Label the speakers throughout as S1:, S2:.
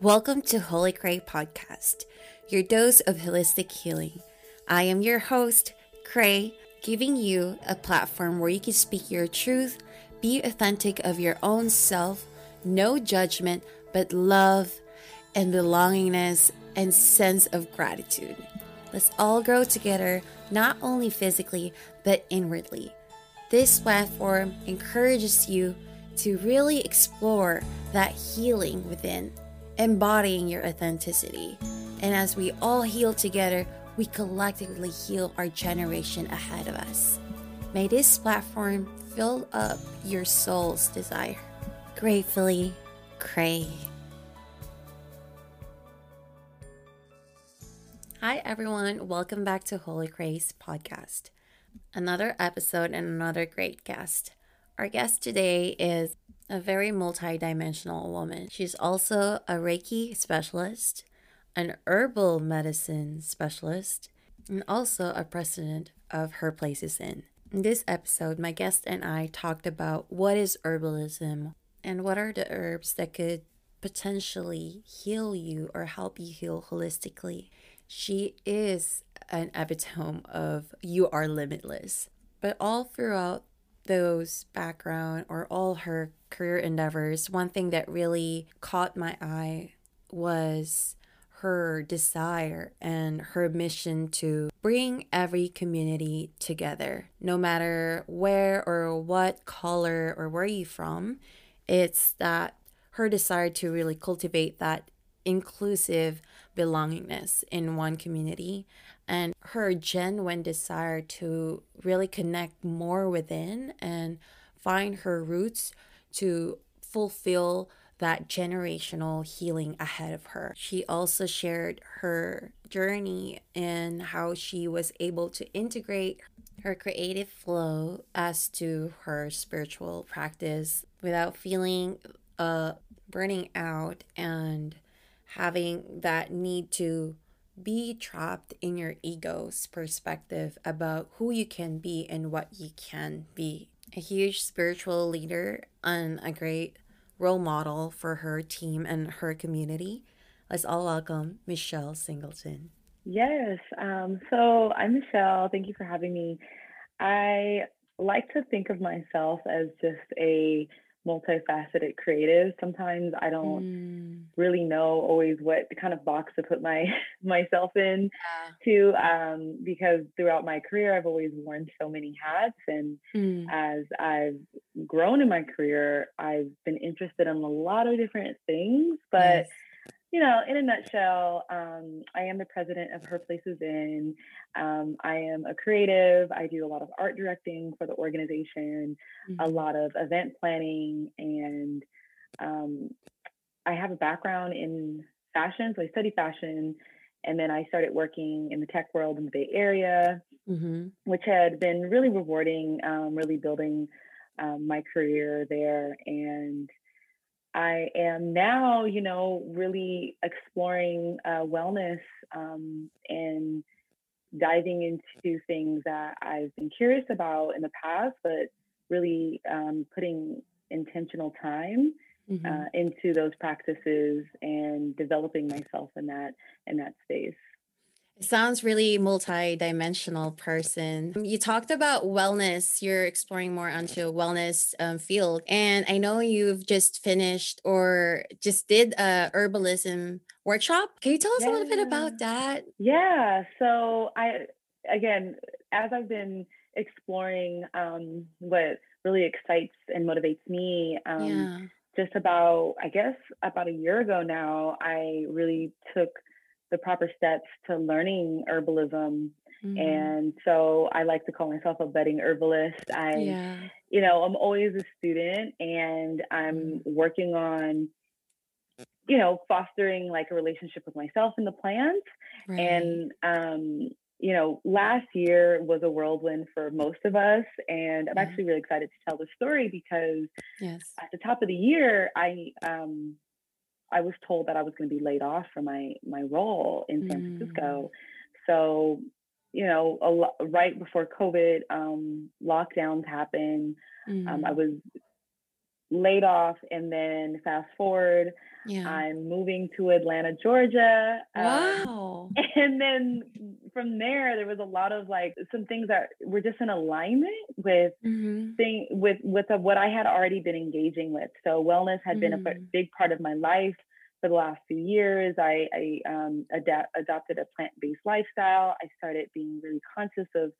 S1: Welcome to Holi Khrey Podcast, your dose of holistic healing. I am your host, Khrey, giving you a platform where you can speak your truth, be authentic of your own self, no judgment, but love and belongingness and sense of gratitude. Let's all grow together, not only physically, but inwardly. This platform encourages you to really explore that healing within embodying your authenticity. And as we all heal together, we collectively heal our generation ahead of us. May this platform fill up your soul's desire. Gratefully, Khrey. Hi, everyone. Welcome back to Holi Khrey's podcast. Another episode and another great guest. Our guest today is a very multidimensional woman. She's also a Reiki specialist, an herbal medicine specialist, and also a president of Her Place Is In. In this episode, my guest and I talked about what is herbalism and what are the herbs that could potentially heal you or help you heal holistically. She is an epitome of you are limitless. But all throughout those background or all her career endeavors, one thing that really caught my eye was her desire and her mission to bring every community together, no matter where or what color or where you from. It's that her desire to really cultivate that inclusive belongingness in one community and her genuine desire to really connect more within and find her roots to fulfill that generational healing ahead of her. She also shared her journey and how she was able to integrate her creative flow as to her spiritual practice without feeling uh burning out and having that need to be trapped in your ego's perspective about who you can be and what you can be. A huge spiritual leader and a great role model for her team and her community. Let's all welcome Michelle Singleton.
S2: Yes. Um, so I'm Michelle. Thank you for having me. I like to think of myself as just a multifaceted creative. Sometimes I don't mm. really know always what kind of box to put my myself in yeah. to um, because throughout my career I've always worn so many hats and mm. as I've grown in my career I've been interested in a lot of different things but yes you know, in a nutshell, um, I am the president of Her Place Is In. Um, I am a creative. I do a lot of art directing for the organization, mm-hmm. a lot of event planning, and um, I have a background in fashion. So I study fashion, and then I started working in the tech world in the Bay Area, mm-hmm. which had been really rewarding, um, really building um, my career there. And I am now, you know, really exploring uh, wellness um, and diving into things that I've been curious about in the past, but really um, putting intentional time mm-hmm. uh, into those practices and developing myself in that in that space.
S1: It sounds really multi-dimensional person. You talked about wellness. You're exploring more onto a wellness um, field, and I know you've just finished or just did a herbalism workshop. Can you tell us yeah. a little bit about that?
S2: Yeah. So I, again, as I've been exploring um, what really excites and motivates me. Um, yeah. Just about, I guess, about a year ago now, I really took the proper steps to learning herbalism. Mm-hmm. And so I like to call myself a budding herbalist. I, yeah. you know, I'm always a student and I'm mm-hmm. working on, you know, fostering like a relationship with myself and the plants. Right. And, um, you know, last year was a whirlwind for most of us. And I'm mm-hmm. actually really excited to tell the story because yes. at the top of the year, I, um, I was told that I was going to be laid off from my my role in San mm. Francisco. So, you know, a lo- right before COVID um, lockdowns happened, mm. um, I mm. was laid off and then fast forward yeah. i'm moving to atlanta georgia
S1: um, wow
S2: um, and then from there there was a lot of like some things that were just in alignment with mm-hmm. thing with with what i had already been engaging with so wellness had mm been a mm. big part of my life for the last few years i i um, adapt, adopted a plant-based lifestyle i started being really conscious of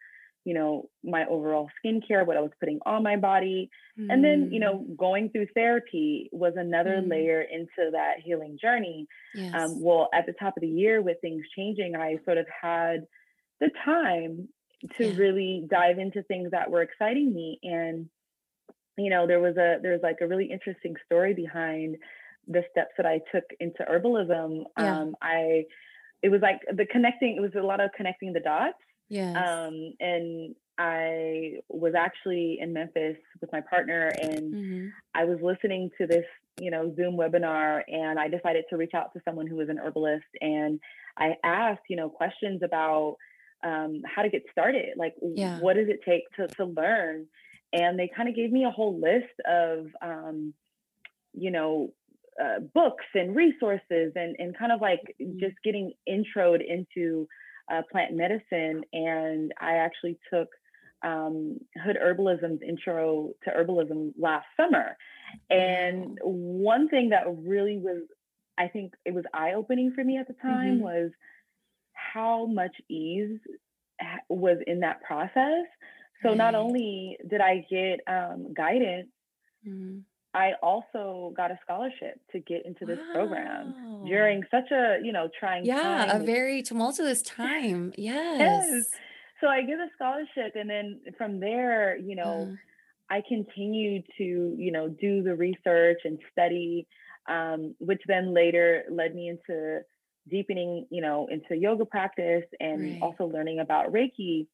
S2: you know, my overall skincare, what I was putting on my body. Mm. And then, you know, mm. going through therapy was another mm. layer into that healing journey. Um, yes. Um, well, at the top of the year, with things changing, I sort of had the time to yeah. really dive into things that were exciting me. And, you know, there was a, there's like a really interesting story behind the steps that I took into herbalism. Yeah. Um, I, it was like the connecting, it was a lot of connecting the dots
S1: yeah.
S2: Um, and I was actually in Memphis with my partner, and mm-hmm. I was listening to this, you know, Zoom webinar, and I decided to reach out to someone who was an herbalist, and I asked, you know, questions about um, how to get started, like yeah. what does it take to to learn, and they kind of gave me a whole list of, um, you know, uh, books and resources, and and kind of like mm-hmm. just getting introed into uh, plant medicine, and I actually took um, Hood Herbalism's intro to herbalism last summer. And one thing that really was, I think it was eye opening for me at the time mm-hmm. was how much ease was in that process. So not only did I get um, guidance, mm-hmm. I also got a scholarship to get into this program during such a, you know, trying time.
S1: Yeah,
S2: time.
S1: a very tumultuous time.
S2: Yes.
S1: Yes.
S2: So I get a scholarship and then from there, you know, uh, I continued to, you know, do the research and study, um, which then later led me into deepening, you know, into yoga practice and
S1: right.
S2: also learning about Reiki.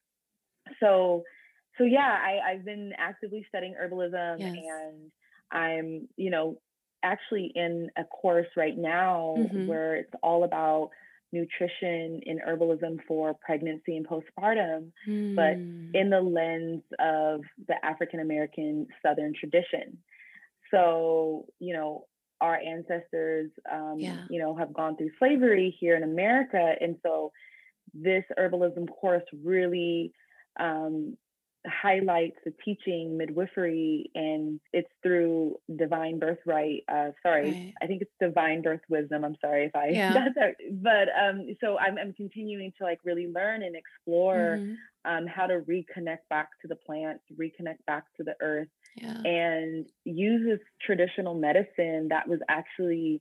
S2: So, so yeah, I, I've been actively studying herbalism
S1: Yes.
S2: and I'm, you know, actually in a course right now
S1: Mm-hmm.
S2: where it's all about nutrition and herbalism for pregnancy and postpartum, but
S1: Mm.
S2: in the lens of the African American Southern tradition. So, you know, our ancestors, um,
S1: Yeah.
S2: you know, have gone through slavery here in America. And so this herbalism course really um, highlights the teaching midwifery and it's through divine birthright uh sorry
S1: Right.
S2: i think it's divine birth wisdom i'm sorry if i
S1: Yeah.
S2: got that but um so I'm, I'm continuing to like really learn and explore
S1: Mhm.
S2: um how to reconnect back to the plants reconnect back to the earth
S1: Yeah.
S2: and use this traditional medicine that was actually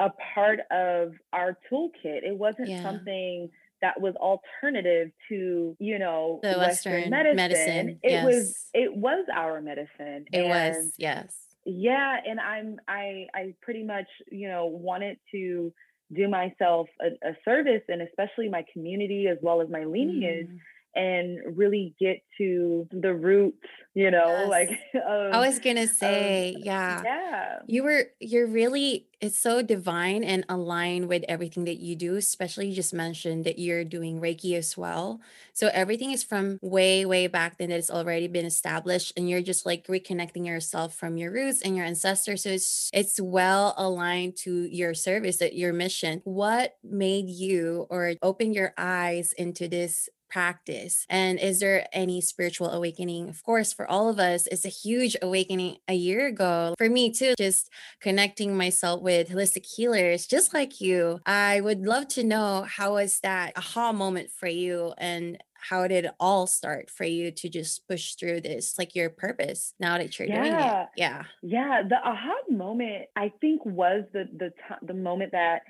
S2: a part of our toolkit it wasn't
S1: Yeah.
S2: something that was alternative to you know
S1: The Western
S2: medicine.
S1: medicine,
S2: It was it was our medicine.
S1: It
S2: and
S1: was, yes.
S2: yeah, and I'm I I pretty much you know wanted to do myself a, a service and especially my community as well as my lineage
S1: Mm.
S2: And really get to the roots, you know, like
S1: Yes.
S2: of
S1: I was gonna
S2: of
S1: say, yeah.
S2: yeah.
S1: You were you're really it's so divine and aligned with everything that you do, especially you just mentioned that you're doing Reiki as well. So everything is from way, way back then that it's already been established and you're just like reconnecting yourself from your roots and your ancestors. So it's it's well aligned to your service, that your mission. What made you or open your eyes into this practice? And is there any spiritual awakening? Of course, for all of us, it's a huge awakening a year ago. For me too, just connecting myself with holistic healers just like you. I would love to know how was that aha moment for you and how did it all start for you to just push through this like your purpose now that you're doing it?
S2: Yeah.
S1: Yeah.
S2: Yeah, the aha moment I think was the the ti- the moment that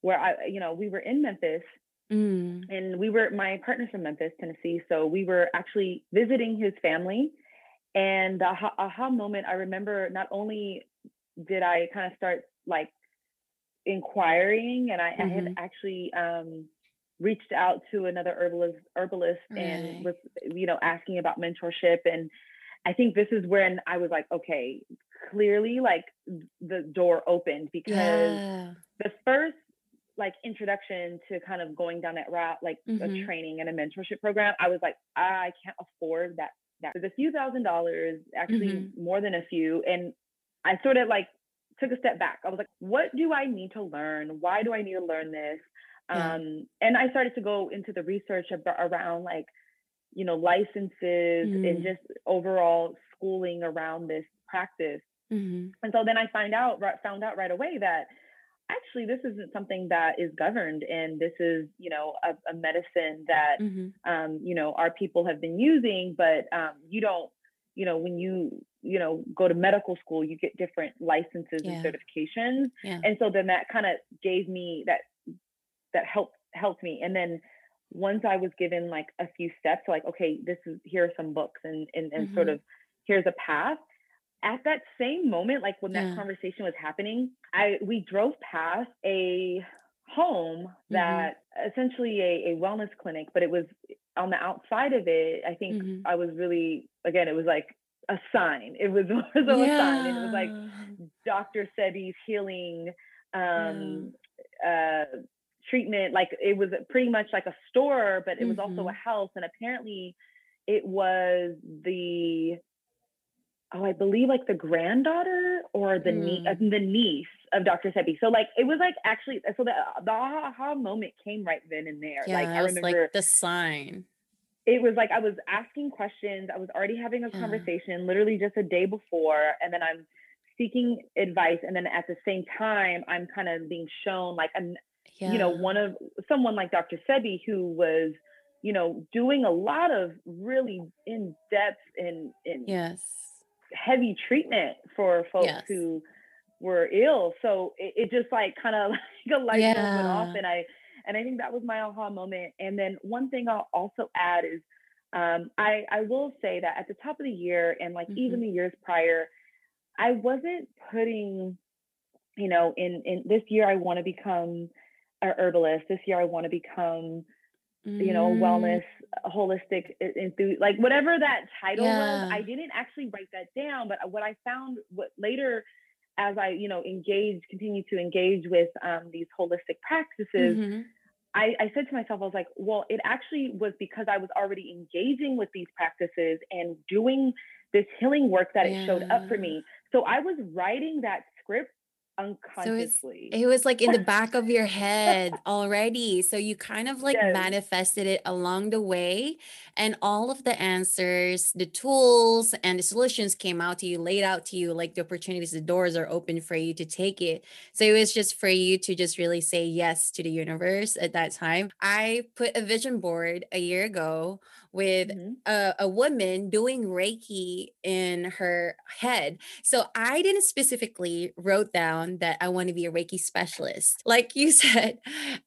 S2: where I you know we were in Memphis
S1: Mm.
S2: and we were my partner's from Memphis, Tennessee, so we were actually visiting his family. And the aha, aha moment, I remember not only did I kind of start like inquiring, and I, I had
S1: Mhm.
S2: actually um, reached out to another herbalist, herbalist,
S1: Right.
S2: and was you know asking about mentorship. And I think this is when I was like, okay, clearly, like the door opened because
S1: Yeah.
S2: the first like introduction to kind of going down that route, like a
S1: Mhm.
S2: training and a mentorship program, I was like, I can't afford that. That it's a few thousand dollars, actually
S1: Mhm.
S2: more than a few, and I sort of like took a step back. I was like, what do I need to learn? Why do I need to learn this? Yeah. Um, and I started to go into the research about, around like, you know, licenses mm. and just overall schooling around this practice. Mm-hmm. And so then I find out found out right away that actually this isn't something that is governed and this is you know a, a medicine that mm-hmm. um, you know our people have been using but um, you don't you know when you you know go to medical school you get different licenses yeah. and certifications yeah. and so then that kind of gave me that that helped helped me and then once i was given like a few steps like okay this is here are some books and and, and mm-hmm. sort of here's a path at that same moment like when yeah. that conversation was happening i we drove past a home mm-hmm. that mm-hmm. essentially a, a wellness clinic but it was on the outside of it i think mm-hmm. i was really again it was like a sign it was, was yeah. a sign it was like dr sebi's healing um yeah. uh treatment like it was pretty much like a store but it was also a mm-hmm. house and apparently it was the oh, I believe like the granddaughter or the mm. niece, uh, the niece of Dr. Sebi. So like it was like actually so the the aha moment came right then and there.
S1: Yeah,
S2: like
S1: I remember like the sign.
S2: It was like I was asking questions. I was already having a yeah. conversation literally just a day before, and then I'm seeking advice, and then at the same time I'm kind of being shown like an yeah. you know one of someone like Dr. Sebi who was you know doing a lot of really in depth and in
S1: yes
S2: heavy treatment for folks yes. who were ill. So it, it just like kind of like a light bulb yeah. went off, and I and I think that was my aha moment. And then one thing I'll also add is um, I I will say that at the top of the year and like mm-hmm. even the years prior, I wasn't putting, you know, in in this year I want to become a herbalist. This year I want to become you know, wellness, mm. Holistic, enthusiast, like whatever that title yeah. was. I didn't actually write that down, but what I found what later as I, you know, engaged, continue to engage with um, these holistic practices, mm-hmm. I, I said to myself, I was like, well, it actually was because I was already engaging with these practices and doing this healing work that yeah. it showed up for me. So I was writing that script unconsciously.
S1: So it was like in the back of your head already. So you kind of like yes. manifested it along the way. And all of the answers, the tools, and the solutions came out to you, laid out to you, like the opportunities, the doors are open for you to take it. So it was just for you to just really say yes to the universe at that time. I put a vision board a year ago with mm-hmm. a, a woman doing Reiki in her head. So I didn't specifically wrote down that I want to be a Reiki specialist. Like you said,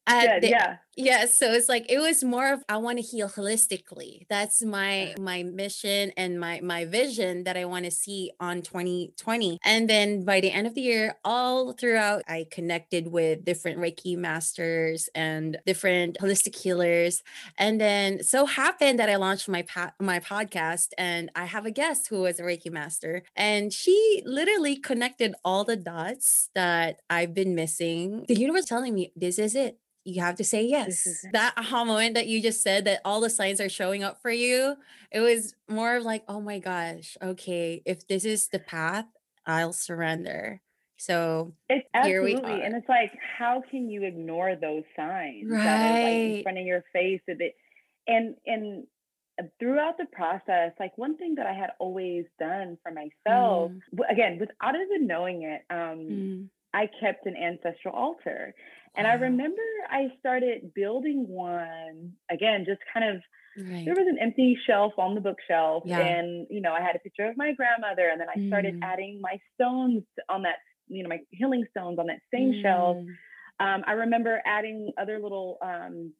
S2: yeah, the, yeah.
S1: Yeah, so it's like it was more of I want to heal holistically. That's my my mission and my my vision that I want to see on 2020. And then by the end of the year, all throughout, I connected with different Reiki masters and different holistic healers. And then so happened that I launched my pa- my podcast and I have a guest who was a Reiki master and she literally connected all the dots that I've been missing. The universe telling me this is it you have to say yes. That aha moment that you just said that all the signs are showing up for you, it was more of like, oh my gosh, okay, if this is the path, I'll surrender. So
S2: it's absolutely, and it's like, how can you ignore those signs right. that are like in front of your face? And and uh, throughout the process, like one thing that I had always done for myself, mm. again, without even knowing it, um, mm. I kept an ancestral altar. And I remember I started building one again, just kind of right. there was an empty shelf on the bookshelf. Yeah. And, you know, I had a picture of my grandmother. And then I started mm. adding my stones on that, you know, my healing stones on that same mm. shelf. Um, I remember adding other little um,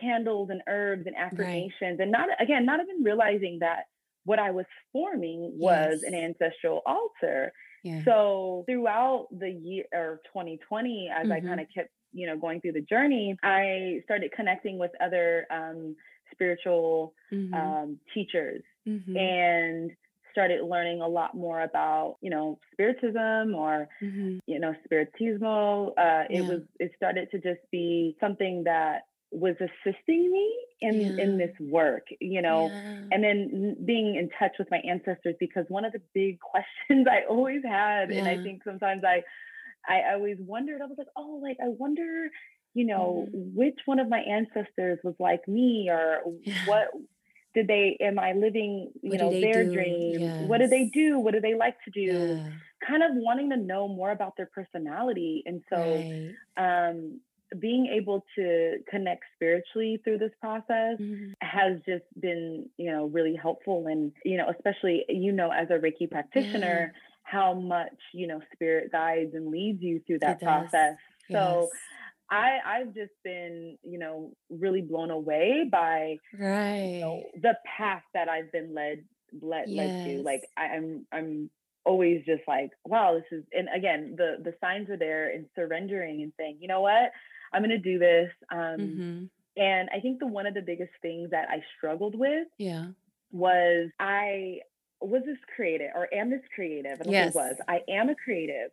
S2: candles and herbs and affirmations. Right. And not, again, not even realizing that what I was forming was yes. an ancestral altar. Yeah. So throughout the year or 2020, as mm-hmm. I kind of kept you know going through the journey i started connecting with other um, spiritual mm-hmm. um, teachers mm-hmm. and started learning a lot more about you know spiritism or mm-hmm. you know spiritismo uh, it yeah. was it started to just be something that was assisting me in
S1: Yeah.
S2: in this work you know
S1: Yeah.
S2: and then being in touch with my ancestors because one of the big questions i always had and i think sometimes i i always wondered i was like oh like i wonder you know
S1: Mhm.
S2: which one of my ancestors was like me or
S1: Yeah.
S2: what did they am i living you
S1: What
S2: know their
S1: do?
S2: dreams what do they do what do they like to do
S1: Yeah.
S2: kind of wanting to know more about their personality and so
S1: Right.
S2: um being able to connect spiritually through this process
S1: Mhm.
S2: has just been you know really helpful and you know especially you know as a reiki
S1: Yeah.
S2: practitioner how much you know spirit guides and leads you through
S1: It
S2: that
S1: does.
S2: process so
S1: Yes.
S2: i i've just been you know really blown away by you know the path that i've been led led led to like
S1: Yes.
S2: I, i'm i'm always just like wow this is and again the the signs are there and surrendering and saying you know what i'm going to do this um
S1: Mhm.
S2: and i think the one of the biggest things that i struggled with
S1: Yeah.
S2: was I was this creative or am this creative? I
S1: Yes.
S2: was. I am a creative.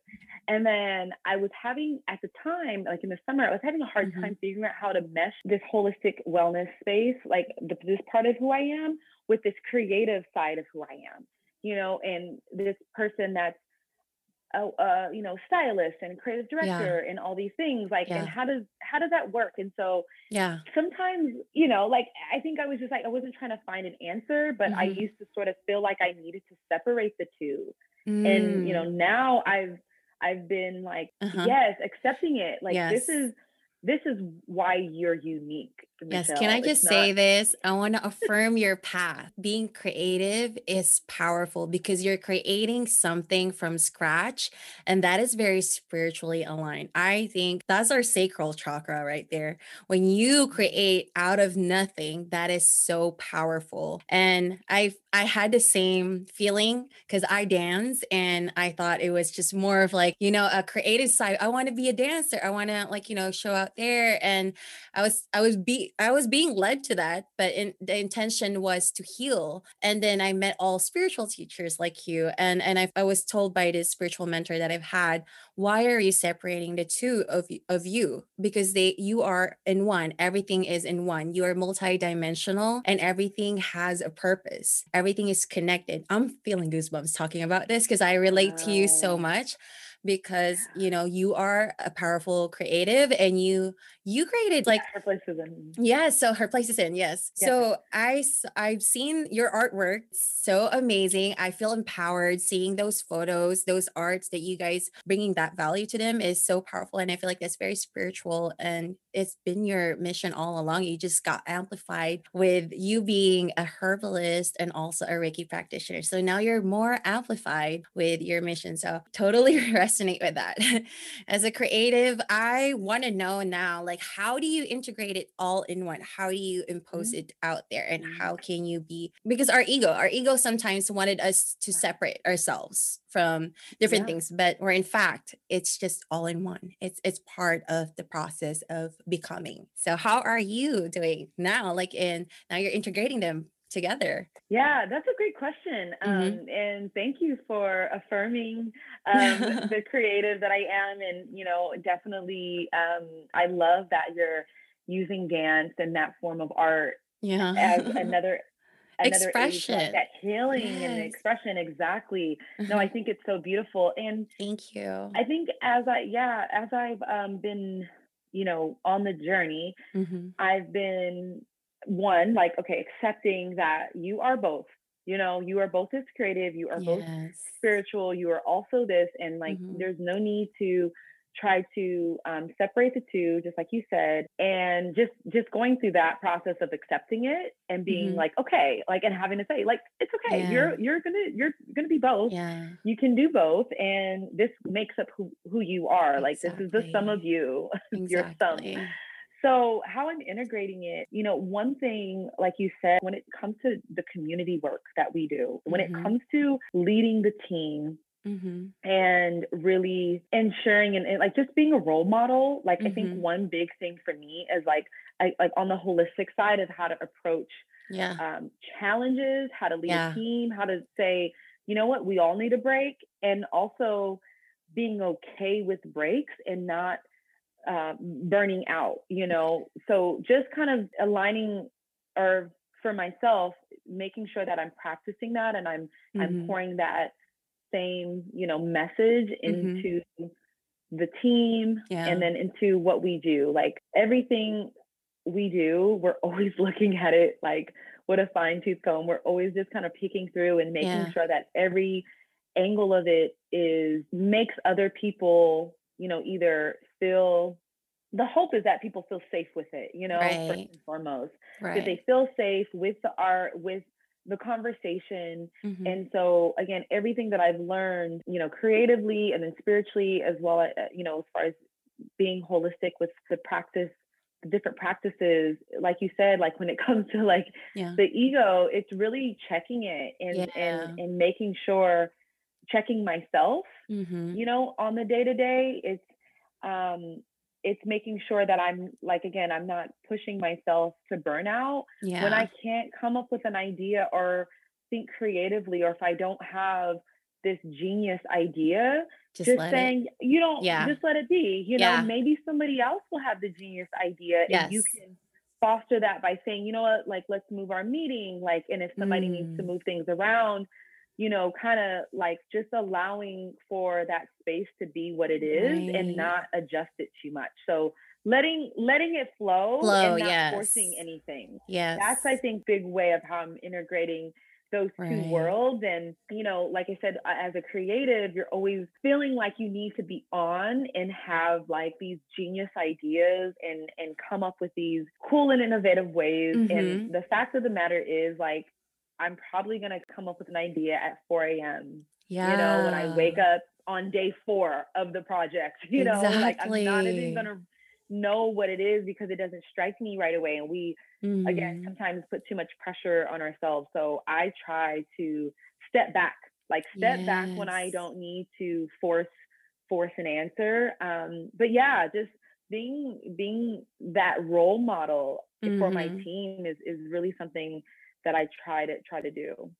S2: And then I was having at the time, like in the summer, I was having a hard
S1: Mhm.
S2: time figuring out how to mesh this holistic wellness space, like the, this part of who I am, with this creative side of who I am. You know, and this person that's a, uh, you know, stylist and creative
S1: Yeah.
S2: director and all these things. Like, and how does how does that work? And so
S1: Yeah.
S2: sometimes you know like i think i was just like i wasn't trying to find an answer but i
S1: Mhm.
S2: used to sort of feel like i needed to separate the two and you know
S1: Mm.
S2: now i've i've been like
S1: Uh-huh.
S2: yes accepting it like this is this is why you're unique
S1: Yes, can I just
S2: not
S1: say this? I want to affirm your path. Being creative is powerful because you're creating something from scratch, and that is very spiritually aligned. I think that's our sacral chakra right there. When you create out of nothing, that is so powerful. And I I had the same feeling because I dance and I thought it was just more of like, you know, a creative side. I want to be a dancer. I want to like, you know, show out there and I was I was be I was being led to that, but in, the intention was to heal. And then I met all spiritual teachers like you, and and I, I was told by this spiritual mentor that I've had, why are you separating the two of of you? Because they you are in one. Everything is in one. You are multidimensional, and everything has a purpose. Everything is connected. I'm feeling goosebumps talking about this because I relate to you so much because you know you are a powerful creative and you you created
S2: yeah
S1: like
S2: her place is in
S1: yeah, so her place is in, yes.
S2: yes
S1: So I've seen your artwork, so amazing. I feel empowered seeing those photos, those arts that you guys bringing that value to them is so powerful and I feel like that's very spiritual and it's been your mission all along. You just got amplified with you being a herbalist and also a Reiki practitioner. So now you're more amplified with your mission. So totally resonate with that. As a creative, I want to know now, like, how do you integrate it all in one? How do you impose it out there? And
S2: Mhm.
S1: how can you be, because our ego, our ego sometimes wanted us to separate ourselves from different
S2: yeah
S1: things, but where in fact, it's just all in one. It's it's part of the process of becoming. So how are you doing now? Like in now you're integrating them together.
S2: Yeah, that's a great question.
S1: hmm
S2: Um, and thank you for affirming um, the creative that I am. And, you know, definitely, um, I love that you're using dance and that form of art
S1: yeah.
S2: as another another
S1: Expression.
S2: that healing and expression exactly no i think it's so beautiful and
S1: Thank you.
S2: i think as i yeah as i've um, been you know on the journey
S1: hmm
S2: I've been one, like, okay, accepting that you are both, you know, you are both this creative, you are both spiritual, you are also this, and like,
S1: hmm
S2: there's no need to try to um, separate the two, just like you said, and just just going through that process of accepting it and being
S1: hmm
S2: like, okay, like, and having to say, like, it's okay,
S1: Yeah.
S2: you're you're gonna you're gonna be both.
S1: Yeah.
S2: You can do both, and this makes up who who you are. Like, this is the sum of
S1: Exactly.
S2: you, your sum. So, how I'm integrating it, you know, one thing, like you said, when it comes to the community work that we do, when it
S1: hmm
S2: comes to leading the team
S1: hmm
S2: and really ensuring and, and, like just being a role model, like I think
S1: hmm
S2: one big thing for me is like, I, like on the holistic side of how to approach
S1: Yeah.
S2: um, challenges, how to lead a team, how to say, you know what, we all need a break, and also being okay with breaks and not uh, burning out, you know. So just kind of aligning or for myself, making sure that I'm practicing that and I'm mm-hmm. I'm pouring that same, you know, message mm-hmm. into mm-hmm. the team yeah. and then into what we do. Like everything we do, we're always looking at it like with a fine tooth comb. We're always just kind of peeking through and making yeah. sure that every angle of it is makes other people, you know, either feel the hope is that people feel safe with it, you know, right. first and foremost. Right. That they feel safe with the art, with the conversation. Mm-hmm. And so again, everything that I've learned, you know, creatively and then spiritually as well, uh, you know, as far as being holistic with the practice the different practices like you said like when it comes to like yeah. the ego it's really checking it and yeah. and and making sure checking myself mm-hmm. you know on the day to day it's um it's making sure that I'm like again, I'm not pushing myself to burnout yeah. when I can't come up with an idea or think creatively, or if I don't have this genius idea, just, just saying, it. you don't yeah. just let it be. You know, maybe somebody else will have the genius idea yes. and you can foster that by saying, you know what, like let's move our meeting. Like, and if somebody mm. needs to mm. move things around, you know, kind of like just allowing for that space to be what it is right. and not adjust it too much. So letting letting it flow, flow and not yes. forcing anything.
S1: Yeah.
S2: That's I think big way of how I'm integrating those two right. worlds and you know like i said as a creative you're always feeling like you need to be on and have like these genius ideas and and come up with these cool and innovative ways mm-hmm. and the fact of the matter is like I'm probably going to come up with an idea at 4 a.m. Yeah. You know, when I wake up on day four of the project, you know, exactly. like I'm not even going to know what it is because it doesn't strike me right away. And we, mm-hmm. again, sometimes put too much pressure on ourselves. So I try to step back, like step yes. back when I don't need to force force an answer. Um, but yeah, just being being that role model mm-hmm. for my mm-hmm. team is is really something that I try to try to do.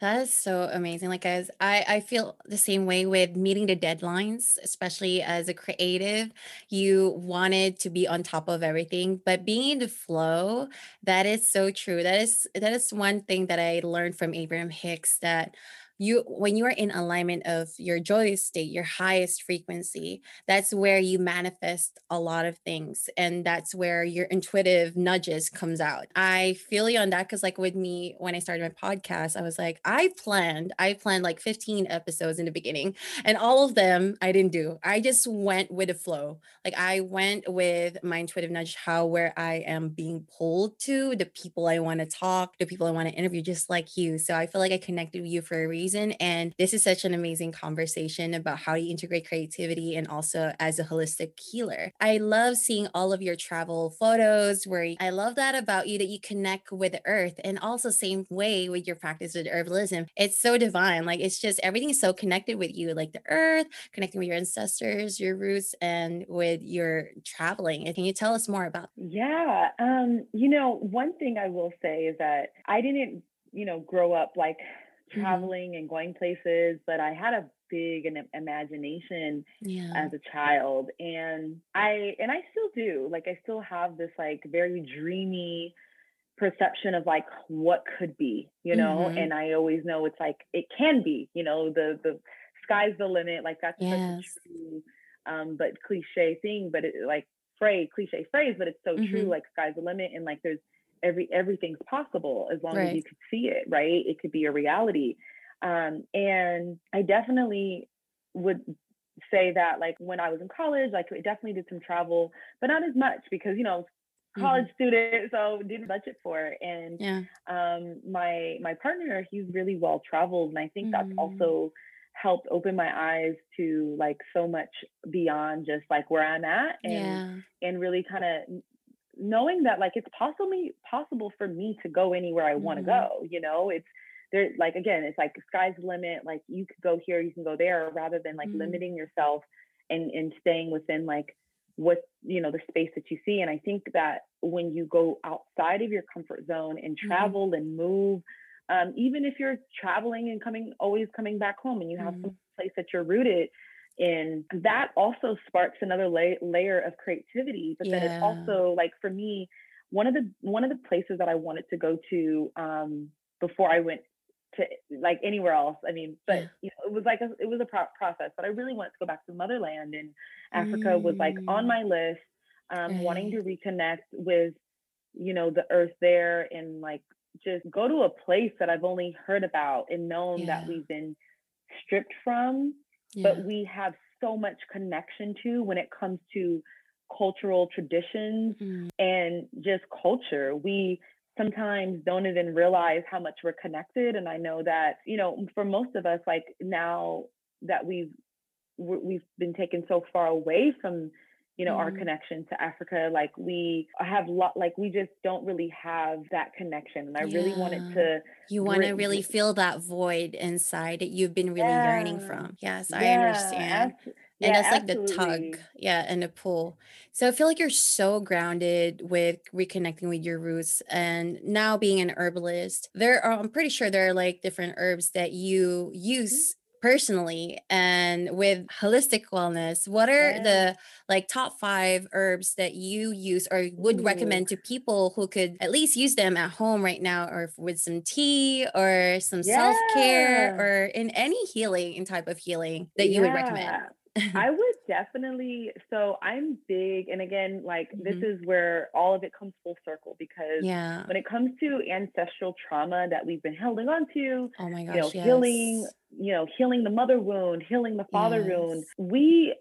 S1: That is so amazing. Like as I, I feel the same way with meeting the deadlines, especially as a creative, you wanted to be on top of everything, but being in the flow, that is so true. That is that is one thing that I learned from Abraham Hicks that you when you are in alignment of your joyous state your highest frequency that's where you manifest a lot of things and that's where your intuitive nudges comes out. I feel you on that because like with me when i started my podcast i was like i planned i planned like 15 episodes in the beginning and all of them i didn't do. I just went with the flow. Like i went with my intuitive nudge how where i am being pulled to the people i want to talk the people i want to interview just like you. So i feel like i connected with you for a reason reason. And this is such an amazing conversation about how you integrate creativity and also as a holistic healer. I love seeing all of your travel photos where I love that about you that you connect with the earth and also same way with your practice with herbalism. It's so divine. Like it's just everything is so connected with you, like the earth, connecting with your ancestors, your roots, and with your traveling. Can you tell us more about?
S2: Yeah. Um, you know, one thing I will say is that I didn't, you know, grow up like. Traveling mm-hmm. and going places, but I had a big an imagination yeah. as a child and I and I still do. Like I still have this like very dreamy perception of like what could be, you know, mm-hmm. and I always know it's like it can be, you know, the the sky's the limit. Like that's yes. such a true um but cliche thing, but it like phrase, cliche phrase, but it's so mm-hmm. true, like sky's the limit and like there's every everything's possible as long right. as you could see it right it could be a reality um, and i definitely would say that like when i was in college like I definitely did some travel but not as much because you know college mm-hmm. student so didn't budget for it and yeah. um, my my partner he's really well traveled and i think mm-hmm. that's also helped open my eyes to like so much beyond just like where i'm at and yeah. and really kind of knowing that like it's possibly possible for me to go anywhere I want to mm-hmm. go. You know, it's there like again, it's like sky's the limit. Like you could go here, you can go there, rather than like mm-hmm. limiting yourself and and staying within like what you know the space that you see. And I think that when you go outside of your comfort zone and mm-hmm. travel mm-hmm. and move, um, even if you're traveling and coming always coming back home and you have some mm-hmm. place that you're rooted, in that also sparks another la- layer of creativity but yeah. then it's also like for me one of the one of the places that i wanted to go to um, before i went to like anywhere else i mean but yeah. you know it was like a, it was a pro- process but i really wanted to go back to motherland and africa mm. was like on my mm. list um, wanting to reconnect with you know the earth there and like just go to a place that i've only heard about and known yeah. that we've been stripped from yeah. but we have so much connection to when it comes to cultural traditions mm-hmm. and just culture. We sometimes don't even realize how much we're connected and I know that, you know, for most of us like now that we've we've been taken so far away from you know mm-hmm. our connection to africa like we have lot like we just don't really have that connection and i yeah. really wanted to
S1: you want to really feel that void inside that you've been really yeah. yearning from yes yeah, i understand and it's like the tug yeah and the pull so i feel like you're so grounded with reconnecting with your roots and now being an herbalist there are i'm pretty sure there are like different herbs that you mm-hmm. Personally and with holistic wellness what are yeah. the like top five herbs that you use or would Ooh. recommend to people who could at least use them at home right now or with some tea or some yeah. self-care or in any healing and type of healing that you yeah. would recommend
S2: I would definitely. So I'm big, and again, like mm-hmm. this is where all of it comes full circle because
S1: yeah.
S2: when it comes to ancestral trauma that we've been holding on to,
S1: oh my gosh,
S2: you know,
S1: yes.
S2: healing, you know, healing the mother wound, healing the father yes. wound, we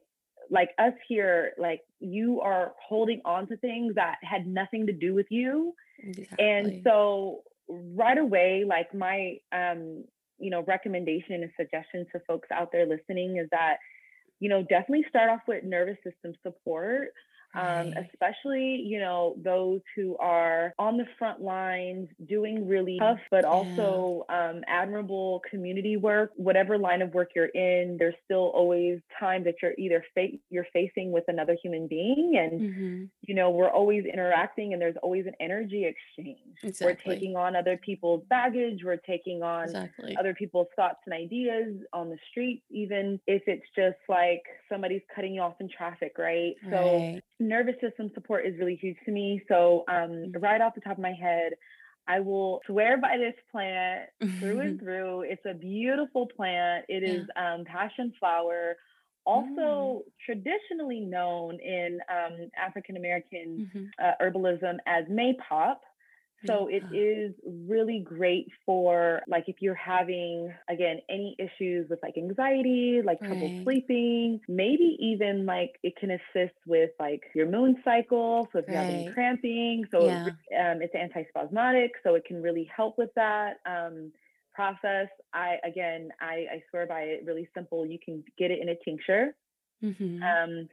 S2: like us here, like you are holding on to things that had nothing to do with you, exactly. and so right away, like my um you know recommendation and suggestion for folks out there listening is that you know, definitely start off with nervous system support. Um, especially you know those who are on the front lines doing really tough but also um, admirable community work whatever line of work you're in there's still always time that you're either fa- you're facing with another human being and mm-hmm. you know we're always interacting and there's always an energy exchange exactly. we're taking on other people's baggage we're taking on exactly. other people's thoughts and ideas on the streets even if it's just like somebody's cutting you off in traffic right, right. so nervous system support is really huge to me. So, um, mm-hmm. right off the top of my head, I will swear by this plant through and through. It's a beautiful plant. It is um, passion flower, also mm. traditionally known in um, African American mm-hmm. uh, herbalism as maypop. So it is really great for like if you're having again any issues with like anxiety, like trouble sleeping, maybe even like it can assist with like your moon cycle. So if you're having cramping, so yeah. um, it's antispasmodic, so it can really help with that. Um, process i again I, I swear by it really simple you can get it in a tincture mm-hmm. um,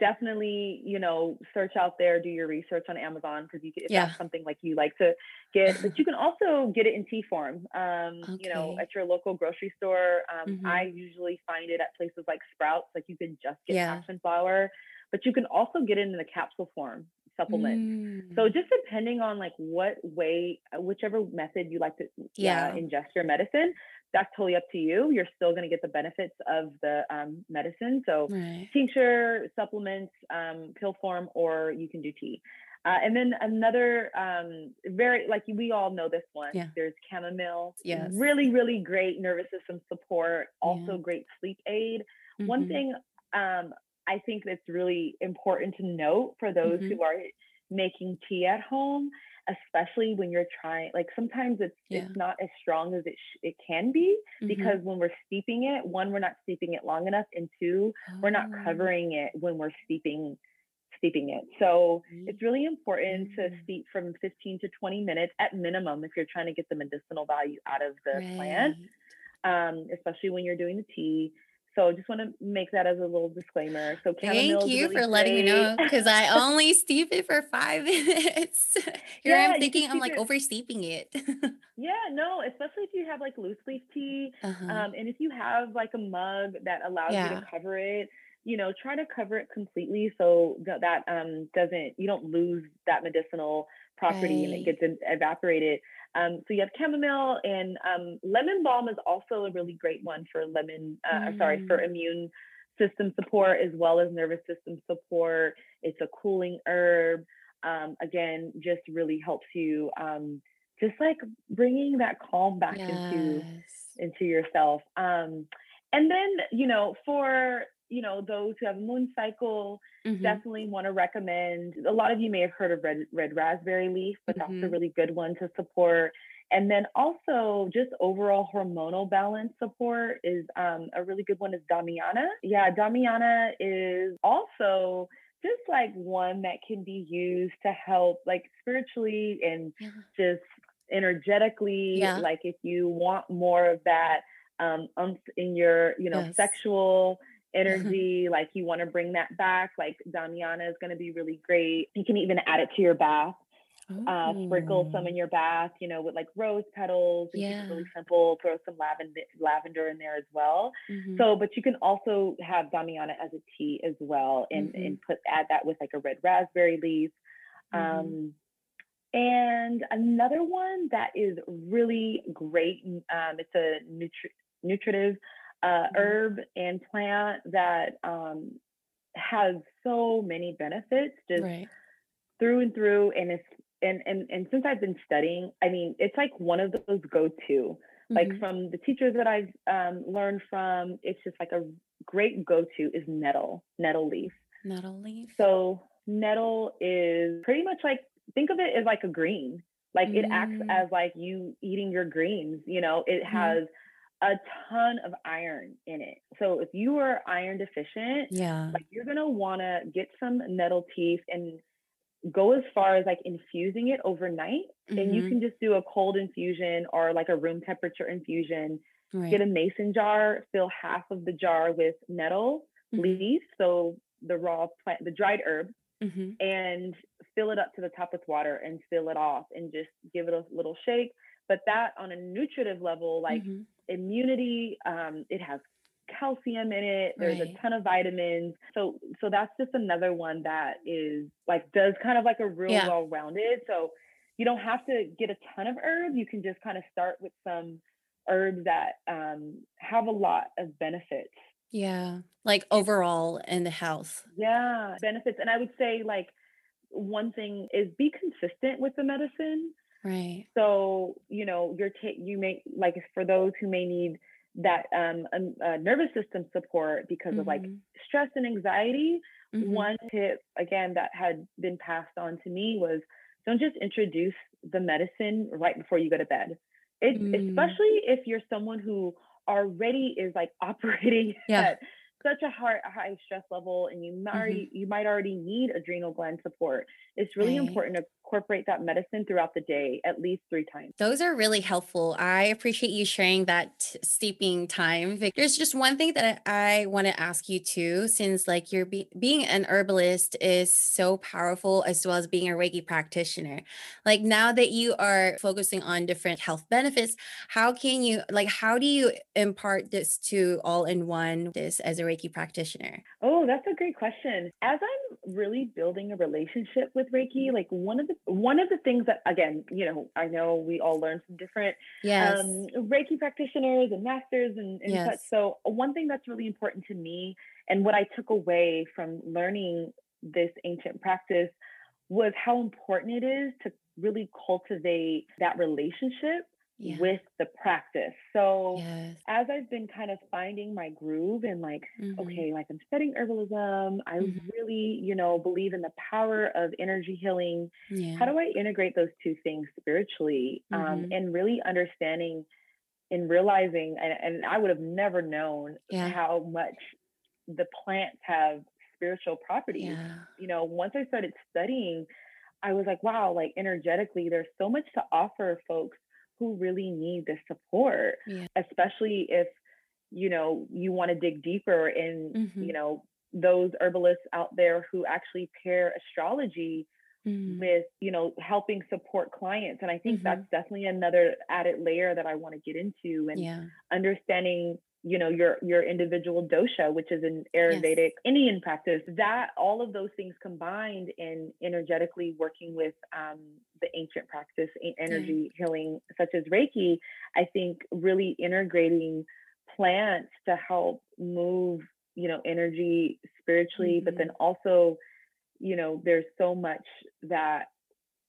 S2: definitely you know search out there do your research on amazon because you can, if yeah. that's something like you like to get but you can also get it in tea form um okay. you know at your local grocery store um mm-hmm. i usually find it at places like sprouts like you can just get yeah. passion flower but you can also get it in the capsule form supplement mm. so just depending on like what way whichever method you like to yeah. Uh, ingest your medicine that's totally up to you. You're still going to get the benefits of the um, medicine. So, right. tincture, supplements, um, pill form, or you can do tea. Uh, and then another um, very like we all know this one. Yeah. There's chamomile.
S1: Yes.
S2: Really, really great nervous system support. Also yeah. great sleep aid. Mm-hmm. One thing um, I think that's really important to note for those mm-hmm. who are making tea at home especially when you're trying like sometimes it's yeah. it's not as strong as it sh- it can be mm-hmm. because when we're steeping it one we're not steeping it long enough and two oh. we're not oh. covering it when we're steeping steeping it so mm-hmm. it's really important mm-hmm. to steep from 15 to 20 minutes at minimum if you're trying to get the medicinal value out of the right. plant um, especially when you're doing the tea so just want to make that as a little disclaimer. So
S1: thank you really for letting me know because I only steep it for five minutes. Here yeah, I'm thinking I'm like it. over steeping it.
S2: yeah, no, especially if you have like loose leaf tea, uh-huh. um, and if you have like a mug that allows yeah. you to cover it. You know, try to cover it completely so that, that um, doesn't you don't lose that medicinal property right. and it gets evaporated. Um, so you have chamomile and um, lemon balm is also a really great one for lemon, uh, mm. sorry, for mm. immune system support as well as nervous system support. It's a cooling herb. Um, again, just really helps you um, just like bringing that calm back yes. into into yourself. Um, and then you know for you know those who have a moon cycle mm-hmm. definitely want to recommend a lot of you may have heard of red red raspberry leaf but mm-hmm. that's a mm-hmm. really good one to support and then also just overall hormonal balance support is um, a really good one is Damiana. Yeah, Damiana is also just like one that can be used to help like spiritually and yeah. just energetically yeah. like if you want more of that um in your you know yes. sexual energy like you want to bring that back like damiana is going to be really great you can even add it to your bath uh, sprinkle some in your bath, you know, with like rose petals. Yeah. really simple. Throw some lavender lavender in there as well. Mm-hmm. So, but you can also have Damiana as a tea as well, and mm-hmm. and put add that with like a red raspberry leaf. Mm-hmm. Um, and another one that is really great. Um, it's a nutri- nutritive uh, mm-hmm. herb and plant that um, has so many benefits, just right. through and through. And it's and and and since I've been studying, I mean, it's like one of those go-to. Mm-hmm. Like from the teachers that I've um, learned from, it's just like a great go-to is nettle, nettle leaf.
S1: Nettle leaf.
S2: So nettle is pretty much like think of it as like a green. Like mm. it acts mm. as like you eating your greens. You know, it mm. has a ton of iron in it. So if you are iron deficient,
S1: yeah,
S2: like you're gonna want to get some nettle teeth and go as far as like infusing it overnight mm-hmm. and you mm-hmm. can just do a cold infusion or like a room temperature infusion right. get a mason jar fill half of the jar with nettle mm-hmm. leaves so the raw plant the dried herb mm-hmm. and fill it up to the top with water and fill it off and just give it a little shake but that on a nutritive level like mm-hmm. Immunity um, it has calcium in it. There's right. a ton of vitamins. So so that's just another one that is like does kind of like a real yeah. well-rounded. So you don't have to get a ton of herbs. You can just kind of start with some herbs that um, have a lot of benefits.
S1: Yeah, like overall in the health.
S2: Yeah, benefits. And I would say like one thing is be consistent with the medicine.
S1: Right.
S2: So you know you're ta- you may like for those who may need that um, a, nervous system support because mm-hmm. of like mm-hmm. stress and anxiety. Mm-hmm. One tip, again, that had been passed on to me was don't just introduce the medicine right before you go to bed. It, mm. Especially if you're someone who already is like operating yeah. at such a high, high stress level and you might mm-hmm. already, you might already need adrenal gland support. It's really right. important to incorporate that medicine throughout the day at least three times.
S1: Those are really helpful. I appreciate you sharing that steeping time. There's just one thing that I want to ask you too, since like you're be- being an herbalist is so powerful as well as being a Reiki practitioner. Like now that you are focusing on different health benefits, how can you like how do you impart this to all in one this as a Reiki practitioner?
S2: Oh, that's a great question. As I'm really building a relationship with Reiki, like one of the one of the things that again you know i know we all learn from different yes. um, reiki practitioners and masters and, and yes. such so one thing that's really important to me and what i took away from learning this ancient practice was how important it is to really cultivate that relationship yeah. with the practice. So yes. as I've been kind of finding my groove and like, mm-hmm. okay, like I'm studying herbalism, I mm-hmm. really, you know, believe in the power of energy healing. Yeah. How do I integrate those two things spiritually? Um, mm-hmm. Um, and really understanding and realizing, and, and I would have never known yeah. how much the plants have spiritual properties. You know, once I started studying, I was like, wow, like energetically, there's so much to offer folks who really need the support, yeah. especially if you know you want to dig deeper in mm-hmm. you know those herbalists out there who actually pair astrology mm-hmm. with you know helping support clients and i think mm-hmm. that's definitely another added layer that i want to get into and yeah. understanding you know your your individual dosha which is an ayurvedic yes. indian practice that all of those things combined in energetically working with um, the ancient practice energy yeah. healing such as reiki i think really integrating plants to help move you know, energy spiritually, mm-hmm. but then also, you know, there's so much that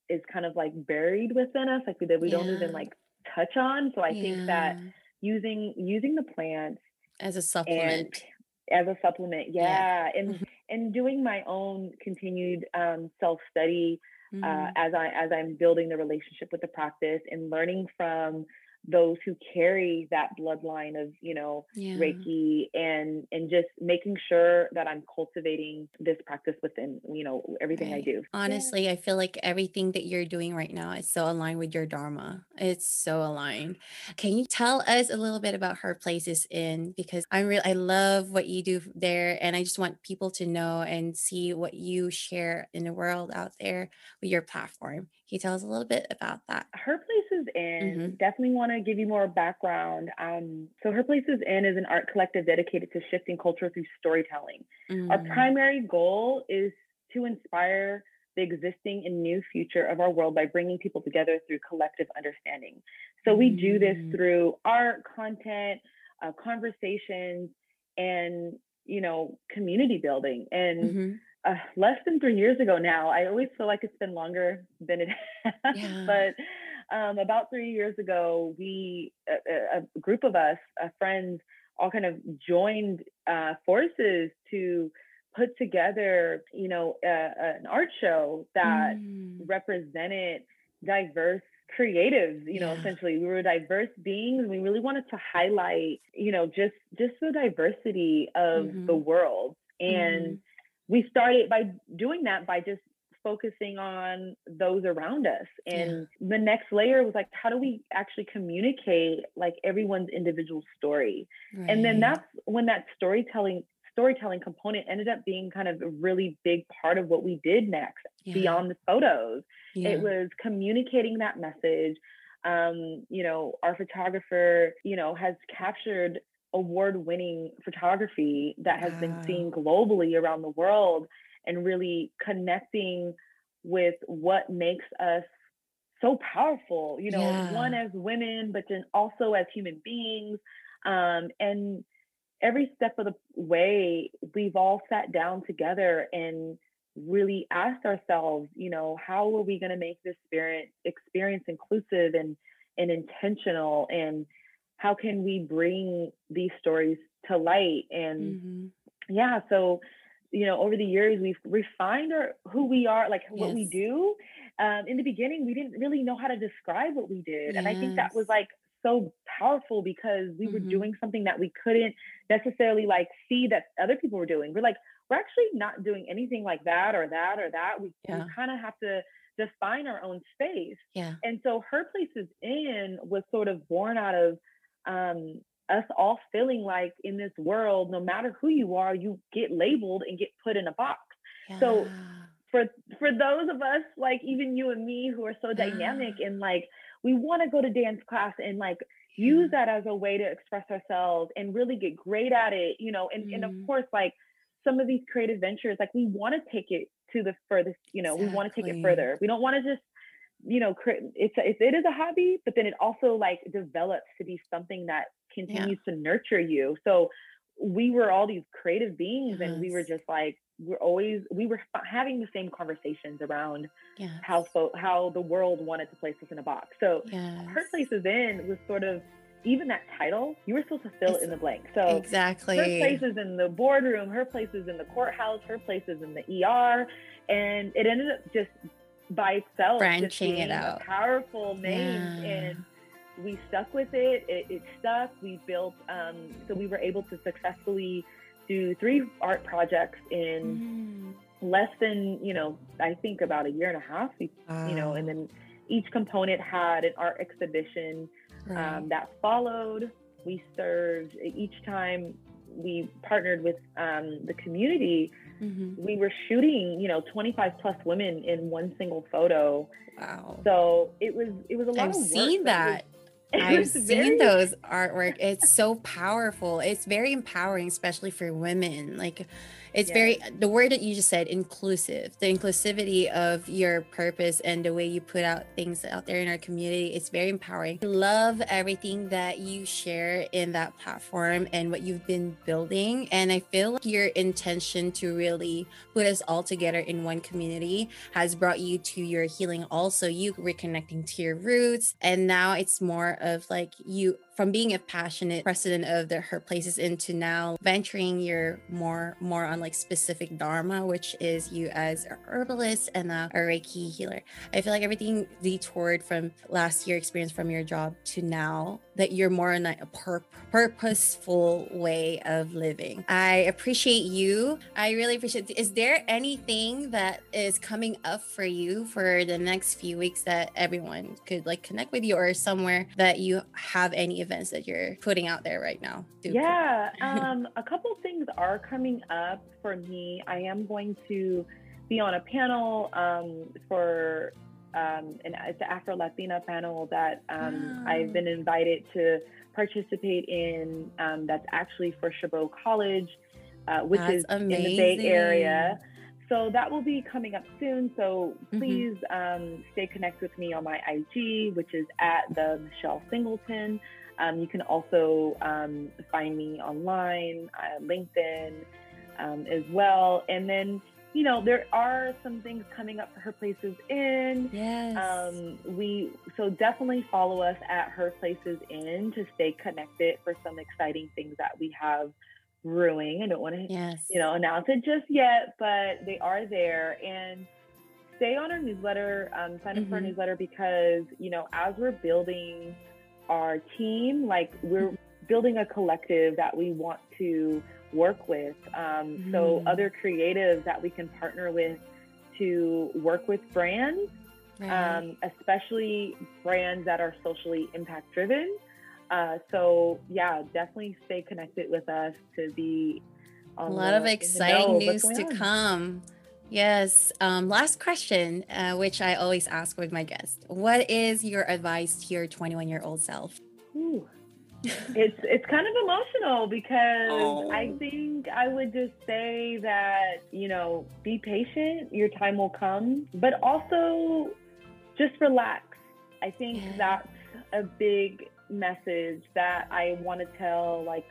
S2: is kind of like buried within us, like that we yeah. don't even like touch on. So I yeah. think that using using the plants
S1: as a supplement
S2: as a supplement yeah, yeah. and mm-hmm. and doing my own continued um, self study uh, mm-hmm. uh, as i as i'm building the relationship with the practice and learning from those who carry that bloodline of you know yeah. reiki and and just making sure that i'm cultivating this practice within you know everything right. i do
S1: honestly yeah. i feel like everything that you're doing right now is so aligned with your dharma it's so aligned can you tell us a little bit about Her Place Is In because i'm real i love what you do there and i just want people to know and see what you share in the world out there with your platform can you tell us a little bit about that?
S2: Her Place Is In, mm-hmm. definitely want to give you more background. Um, so, Her Place Is In is an art collective dedicated to shifting culture through storytelling. Mm-hmm. Our mm. primary goal is to inspire the existing and new future of our world by bringing people together through collective understanding. So, we do this mm. through art, content, uh, conversations, and you know, community building. And mm-hmm uh, less than three years ago now. I always feel like it's been longer than it has, yeah. but um, about three years ago, we a, a group of us, uh, friends, all kind of joined uh, forces to put together, you know, an art show that mm. represented diverse creatives you know yeah. essentially we were diverse beings we really wanted to highlight you know just just the diversity of mm-hmm. the world and mm we started by doing that by just focusing on those around us and yeah. the next layer was like how do we actually communicate like everyone's individual story right. and then that's when that storytelling storytelling component ended up being kind of a really big part of what we did next yeah. beyond the photos yeah. it was communicating that message um, you know our photographer you know has captured award winning photography that has wow. been seen globally around the world and really connecting with what makes us so powerful, you know, yeah. one as women, but then also as human beings. Um, and every step of the way, we've all sat down together and really asked ourselves, you know, how are we going to make this experience, experience inclusive and, and intentional and how can we bring these stories to light and mm-hmm. yeah so you know over the years we've refined our who we are like yes. what we do um, in the beginning we didn't really know how to describe what we did yes. and i think that was like so powerful because we mm-hmm. were doing something that we couldn't necessarily like see that other people were doing we're like we're actually not doing anything like that or that or that we, yeah. we kind of have to define our own space
S1: yeah
S2: and so her places in was sort of born out of um, us all feeling like in this world, no matter who you are, you get labeled and get put in a box. Yeah. So for for those of us, like even you and me, who are so dynamic and like we want to go to dance class and like use that as a way to express ourselves and really get great at it, you know, and, mm. and of mm-hmm. course, like some of these creative ventures, like we want to take it to the furthest, you know, exactly. we want to take it further. We don't want to just you know, it's a, it is a hobby, but then it also like develops to be something that continues yeah. to nurture you. So we were all these creative beings, yes. and we were just like we're always we were having the same conversations around yes. how so how the world wanted to place us in a box. So yes. Her Place Is In was sort of even that title, you were supposed to fill it's, in the blank. So
S1: exactly,
S2: her place is in the boardroom, her place is in the courthouse, her place is in the ER, and it ended up just by itself
S1: branching it out
S2: powerful name yeah. and we stuck with it. it it, stuck we built um, so we were able to successfully do three art projects in mm. less than you know i think about a year and a half we, wow. you know and then each component had an art exhibition right. um, that followed we served each time we partnered with um, the community Mm-hmm. We were shooting, you know, 25 plus women in one single photo.
S1: Wow.
S2: So it was it was a lot
S1: I've
S2: of
S1: seen that. I've seen very... those artwork. It's so powerful. It's very empowering, especially for women. Like it's yes. very the word that you just said inclusive the inclusivity of your purpose and the way you put out things out there in our community it's very empowering I love everything that you share in that platform and what you've been building and i feel like your intention to really put us all together in one community has brought you to your healing also you reconnecting to your roots and now it's more of like you from being a passionate president of the Her Place Is In to now venturing your more more on like specific dharma which is you as a herbalist and a, a reiki healer. I feel like everything detoured from last year experience from your job to now that you're more in a pur- purposeful way of living i appreciate you i really appreciate is there anything that is coming up for you for the next few weeks that everyone could like connect with you or somewhere that you have any events that you're putting out there right now?
S2: Yeah, um, a couple things are coming up for me. I am going to be on a panel um, for um, an it's an Afro Latina panel that um, oh. I've been invited to participate in. Um, that's actually for Chabot College, uh, which that's is amazing. in the Bay Area. So that will be coming up soon. So mm-hmm. please mm-hmm. um, stay connected with me on my IG, which is at the Michelle Singleton. Um, you can also um, find me online, uh, LinkedIn um, as well. And then, you know, there are some things coming up for Her Place Is In.
S1: Yes.
S2: Um, we so definitely follow us at Her Place Is In to stay connected for some exciting things that we have brewing. I don't want to, yes. you know, announce it just yet, but they are there and stay on our newsletter. Um, sign up mm-hmm. for our mm-hmm. newsletter because you know as we're building our team, like we're building a collective that we want to work with. Um, mm. So other creatives that we can partner with to work with brands, right. um, especially brands that are socially impact driven. Uh, so yeah, definitely stay connected with us to be
S1: a lot the, of exciting news to on. come. Yes. Um, last question, uh, which I always ask with my guests: What is your advice to your 21 year old self?
S2: Ooh. It's it's kind of emotional because oh. I think I would just say that you know be patient, your time will come, but also just relax. I think yeah. that's a big message that I want to tell like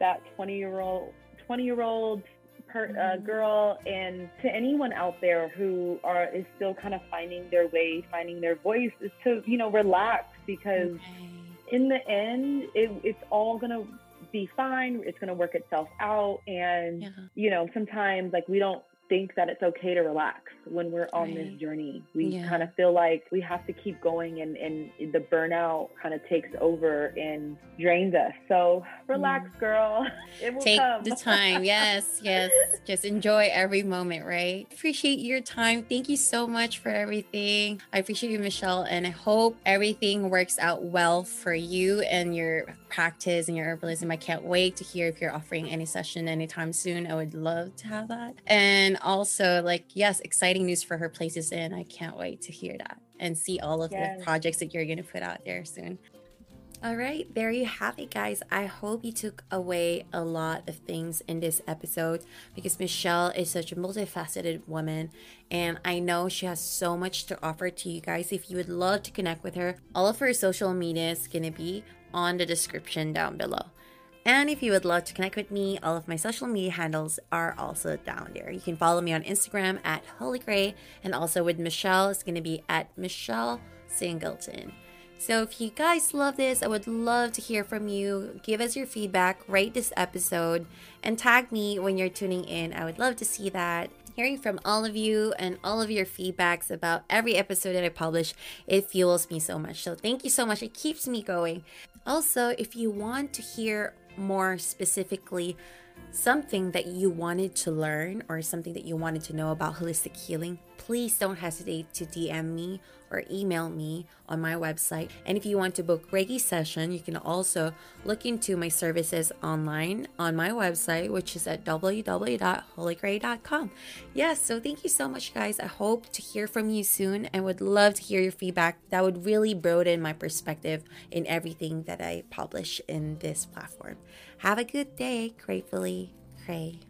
S2: that 20 year old 20 year old per, uh, mm-hmm. girl and to anyone out there who are is still kind of finding their way, finding their voice, is to you know relax because okay. In the end, it, it's all gonna be fine. It's gonna work itself out, and yeah. you know sometimes like we don't think that it's okay to relax when we're on right. this journey. We yeah. kind of feel like we have to keep going and, and the burnout kind of takes over and drains us. So relax, mm. girl. It will
S1: Take
S2: come.
S1: the time. Yes, yes. Just enjoy every moment, right? Appreciate your time. Thank you so much for everything. I appreciate you, Michelle, and I hope everything works out well for you and your practice and your herbalism. I can't wait to hear if you're offering any session anytime soon. I would love to have that. And also, like, yes, exciting news for Her Place Is In. I can't wait to hear that and see all of yes. the projects that you're going to put out there soon. All right, there you have it, guys. I hope you took away a lot of things in this episode because Michelle is such a multifaceted woman, and I know she has so much to offer to you guys. If you would love to connect with her, all of her social media is going to be on the description down below. And if you would love to connect with me, all of my social media handles are also down there. You can follow me on Instagram at Holi Khrey, and also with Michelle, it's going to be at Michelle Singleton. So if you guys love this, I would love to hear from you. Give us your feedback, rate this episode, and tag me when you're tuning in. I would love to see that. Hearing from all of you and all of your feedbacks about every episode that I publish, it fuels me so much. So thank you so much. It keeps me going. Also, if you want to hear more specifically something that you wanted to learn or something that you wanted to know about holistic healing, please don't hesitate to DM me or email me on my website. And if you want to book Reiki session, you can also look into my services online on my website, which is at www.holikhrey.com. Yes, so thank you so much, guys. I hope to hear from you soon and would love to hear your feedback. That would really broaden my perspective in everything that I publish in this platform. Have a good day. Gratefully, Khrey.